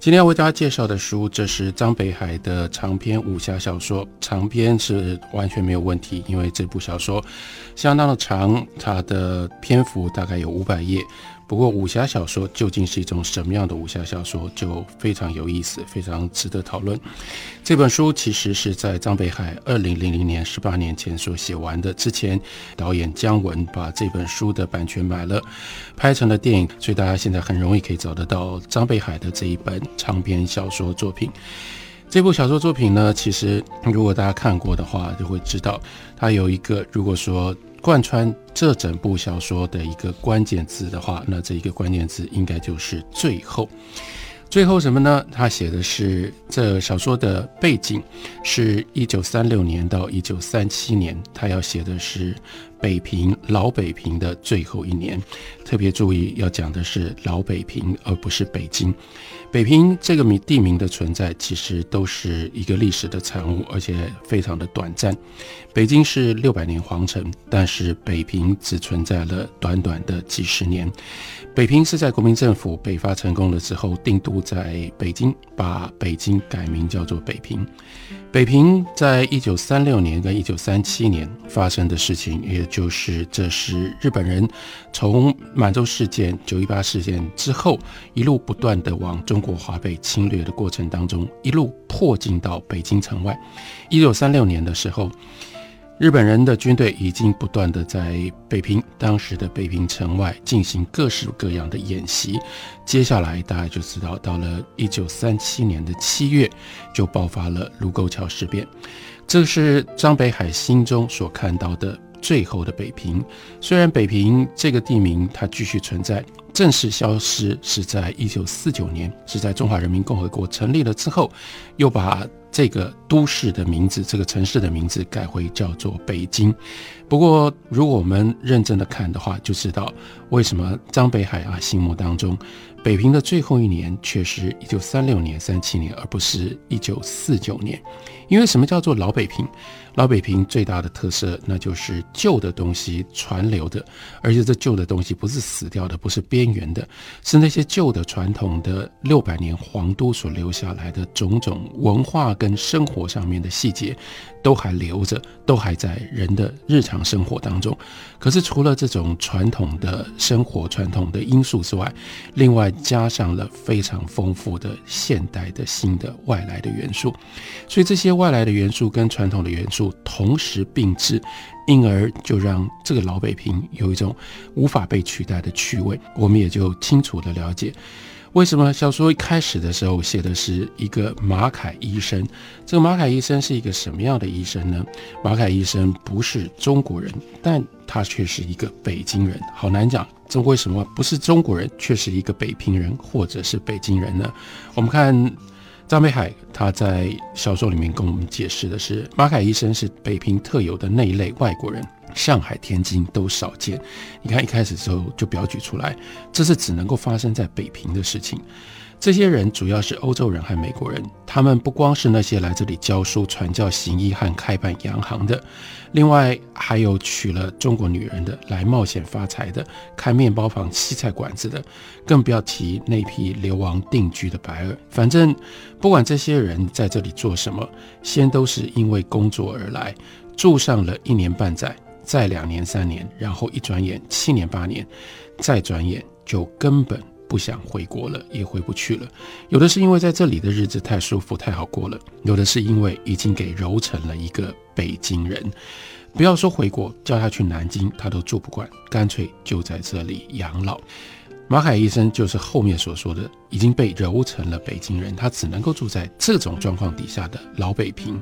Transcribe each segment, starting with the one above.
今天要为大家介绍的书，这是张北海的长篇武侠小说。长篇是完全没有问题，因为这部小说相当的长，它的篇幅大概有五百页。不过，武侠小说究竟是一种什么样的武侠小说，就非常有意思，非常值得讨论。这本书其实是在张北海二零零零年十八年前所写完的。之前导演姜文把这本书的版权买了，拍成了电影，所以大家现在很容易可以找得到张北海的这一本长篇小说作品。这部小说作品呢，其实如果大家看过的话，就会知道它有一个，如果说。贯穿这整部小说的一个关键字的话，那这一个关键字应该就是“最后”。最后什么呢？他写的是这小说的背景是一九三六年到一九三七年，他要写的是北平老北平的最后一年。特别注意，要讲的是老北平，而不是北京。北平这个名地名的存在，其实都是一个历史的产物，而且非常的短暂。北京是六百年皇城，但是北平只存在了短短的几十年。北平是在国民政府北伐成功了之后，定都在北京，把北京改名叫做北平。北平在一九三六年跟一九三七年发生的事情，也就是这是日本人从满洲事件、九一八事件之后，一路不断的往中国华北侵略的过程当中，一路迫近到北京城外。一九三六年的时候。日本人的军队已经不断的在北平，当时的北平城外进行各式各样的演习。接下来大家就知道，到了一九三七年的七月，就爆发了卢沟桥事变。这是张北海心中所看到的最后的北平。虽然北平这个地名它继续存在，正式消失是在一九四九年，是在中华人民共和国成立了之后，又把。这个都市的名字，这个城市的名字改回叫做北京。不过，如果我们认真的看的话，就知道为什么张北海啊心目当中，北平的最后一年却是一九三六年、三七年，而不是一九四九年。因为什么叫做老北平？老北平最大的特色，那就是旧的东西传流的，而且这旧的东西不是死掉的，不是边缘的，是那些旧的传统的六百年皇都所留下来的种种文化跟生活上面的细节。都还留着，都还在人的日常生活当中。可是除了这种传统的生活、传统的因素之外，另外加上了非常丰富的现代的新的外来的元素。所以这些外来的元素跟传统的元素同时并置，因而就让这个老北平有一种无法被取代的趣味。我们也就清楚的了解。为什么小说一开始的时候写的是一个马凯医生？这个马凯医生是一个什么样的医生呢？马凯医生不是中国人，但他却是一个北京人。好难讲，这为什么不是中国人，却是一个北平人，或者是北京人呢？我们看张北海他在小说里面跟我们解释的是，马凯医生是北平特有的那一类外国人。上海、天津都少见。你看，一开始时候就表举出来，这是只能够发生在北平的事情。这些人主要是欧洲人和美国人，他们不光是那些来这里教书、传教、行医和开办洋行的，另外还有娶了中国女人的、来冒险发财的、开面包房、西菜馆子的，更不要提那批流亡定居的白人。反正不管这些人在这里做什么，先都是因为工作而来，住上了一年半载。再两年三年，然后一转眼七年八年，再转眼就根本不想回国了，也回不去了。有的是因为在这里的日子太舒服太好过了，有的是因为已经给揉成了一个北京人。不要说回国，叫他去南京，他都住不惯，干脆就在这里养老。马海医生就是后面所说的已经被揉成了北京人，他只能够住在这种状况底下的老北平。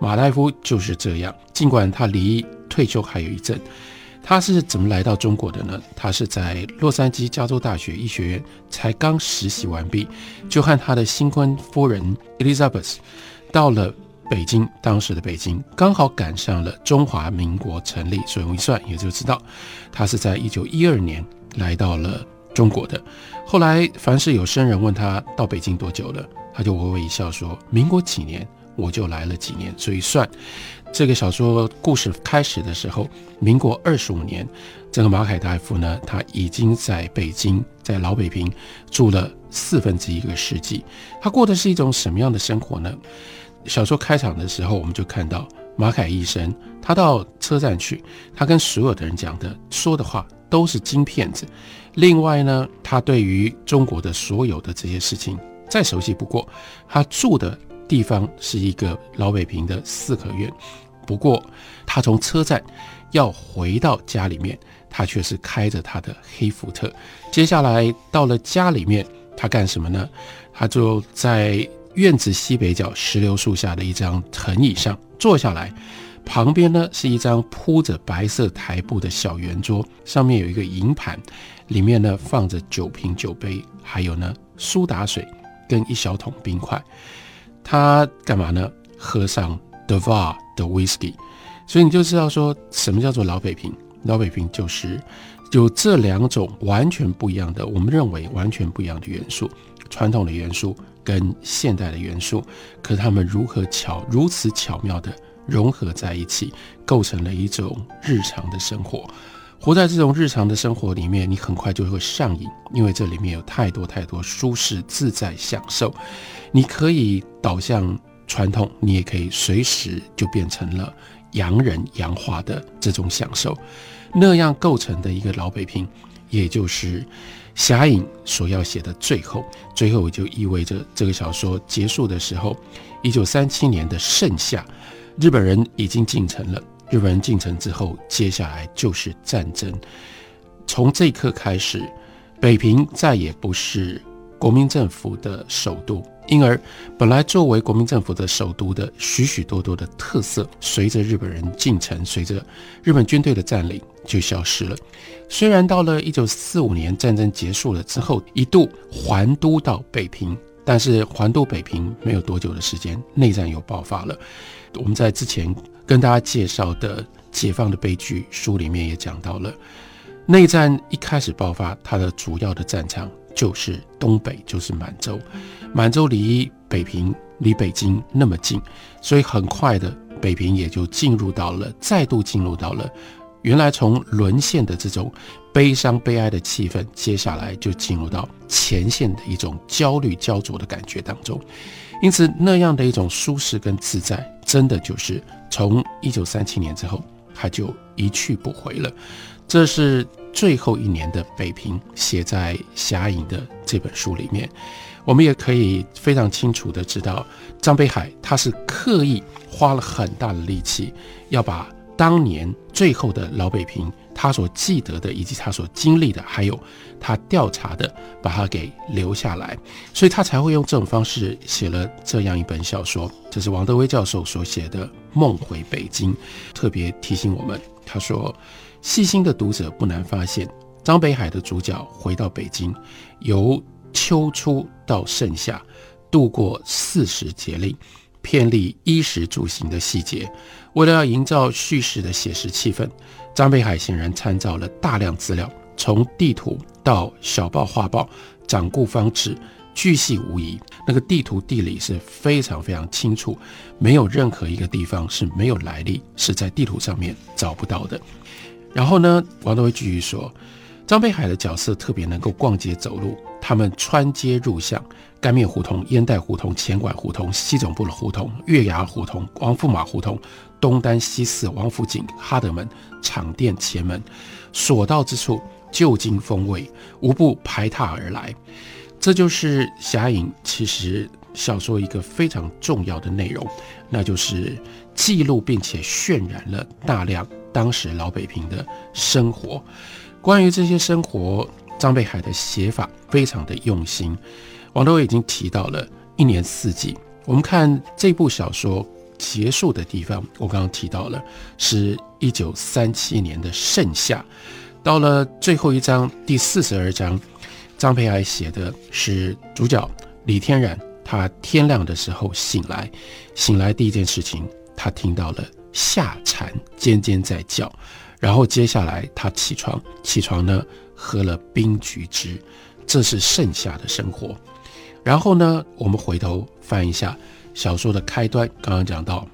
马大夫就是这样，尽管他离退休还有一阵，他是怎么来到中国的呢？他是在洛杉矶加州大学医学院才刚实习完毕，就和他的新婚夫人 Elizabeth 到了北京当时的北京刚好赶上了中华民国成立，所以我一算也就知道，他是在一九一二年来到了中国的。后来凡是有生人问他到北京多久了，他就微微一笑说：“民国几年我就来了几年。”所以算这个小说故事开始的时候，民国二十五年，这个马凯大夫呢，他已经在北京，在老北平住了四分之一个世纪。他过的是一种什么样的生活呢？小说开场的时候，我们就看到马凯医生，他到车站去，他跟所有的人讲的、说的话都是金片子。另外呢，他对于中国的所有的这些事情再熟悉不过。他住的地方是一个老北平的四合院，不过他从车站要回到家里面，他却是开着他的黑福特。接下来到了家里面，他干什么呢？他就在。院子西北角石榴树下的一张藤椅上坐下来，旁边呢是一张铺着白色台布的小圆桌，上面有一个银盘，里面呢放着酒瓶酒杯，还有呢苏打水跟一小桶冰块。他干嘛呢？喝上 d e v a 的 whisky。所以你就知道说什么叫做老北平。老北平就是有这两种完全不一样的，我们认为完全不一样的元素，传统的元素。跟现代的元素，可他们如何巧如此巧妙的融合在一起，构成了一种日常的生活。活在这种日常的生活里面，你很快就会上瘾，因为这里面有太多太多舒适自在享受。你可以导向传统，你也可以随时就变成了洋人洋化的这种享受。那样构成的一个老北平，也就是。侠影所要写的最后，最后也就意味着这个小说结束的时候，一九三七年的盛夏，日本人已经进城了。日本人进城之后，接下来就是战争。从这一刻开始，北平再也不是国民政府的首都。因而，本来作为国民政府的首都的许许多多的特色，随着日本人进城，随着日本军队的占领，就消失了。虽然到了一九四五年战争结束了之后，一度还都到北平，但是还都北平没有多久的时间，内战又爆发了。我们在之前跟大家介绍的《解放的悲剧》书里面也讲到了，内战一开始爆发，它的主要的战场就是东北，就是满洲。满洲离北平、离北京那么近，所以很快的，北平也就进入到了，再度进入到了原来从沦陷的这种悲伤悲哀的气氛，接下来就进入到前线的一种焦虑焦灼的感觉当中。因此，那样的一种舒适跟自在，真的就是从一九三七年之后，他就一去不回了。这是最后一年的北平写在《侠影》的这本书里面。我们也可以非常清楚的知道，张北海他是刻意花了很大的力气，要把当年最后的老北平他所记得的，以及他所经历的，还有他调查的，把它给留下来，所以他才会用这种方式写了这样一本小说。这是王德威教授所写的《梦回北京》，特别提醒我们，他说，细心的读者不难发现，张北海的主角回到北京，由秋初到盛夏，度过四时节令，偏离衣食住行的细节。为了要营造叙事的写实气氛，张北海显然参照了大量资料，从地图到小报、画报、掌故方志，巨细无遗。那个地图地理是非常非常清楚，没有任何一个地方是没有来历，是在地图上面找不到的。然后呢，王德威继续说，张北海的角色特别能够逛街走路。他们穿街入巷，干面胡同、烟袋胡同、钱馆胡同、西总部的胡同、月牙胡同、王驸马胡同、东单西四、王府井、哈德门、厂店前门，所到之处，旧京风味无不排踏而来。这就是《侠影》其实小说一个非常重要的内容，那就是记录并且渲染了大量当时老北平的生活。关于这些生活。张北海的写法非常的用心，王德伟已经提到了一年四季。我们看这部小说结束的地方，我刚刚提到了是一九三七年的盛夏。到了最后一章第四十二章，张培爱写的是主角李天然，他天亮的时候醒来，醒来第一件事情，他听到了夏蝉尖尖在叫，然后接下来他起床，起床呢喝了冰橘汁，这是盛夏的生活。然后呢，我们回头翻一下小说的开端，刚刚讲到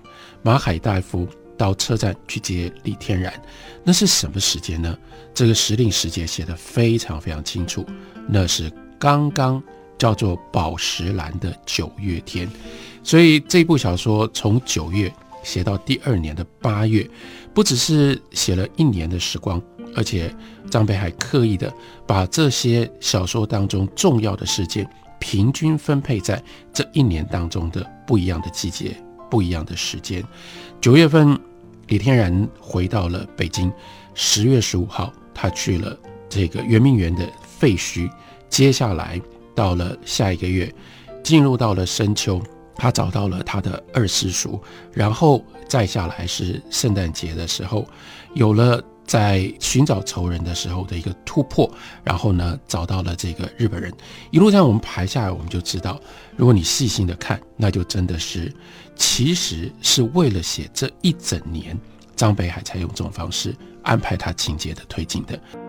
马海大夫到车站去接李天然，那是什么时间呢？这个时令时节写得非常非常清楚，那是刚刚叫做宝石蓝的九月天，所以这部小说从九月写到第二年的八月，不只是写了一年的时光，而且张北海刻意的把这些小说当中重要的事件。平均分配在这一年当中的不一样的季节、不一样的时间。九月份，李天然回到了北京；十月十五号，他去了这个圆明园的废墟。接下来到了下一个月，进入到了深秋，他找到了他的二师叔。然后再下来是圣诞节的时候，有了。在寻找仇人的时候的一个突破，然后呢，找到了这个日本人。一路上我们排下来，我们就知道，如果你细心的看，那就真的是，其实是为了写这一整年，张北海才用这种方式安排他情节的推进的。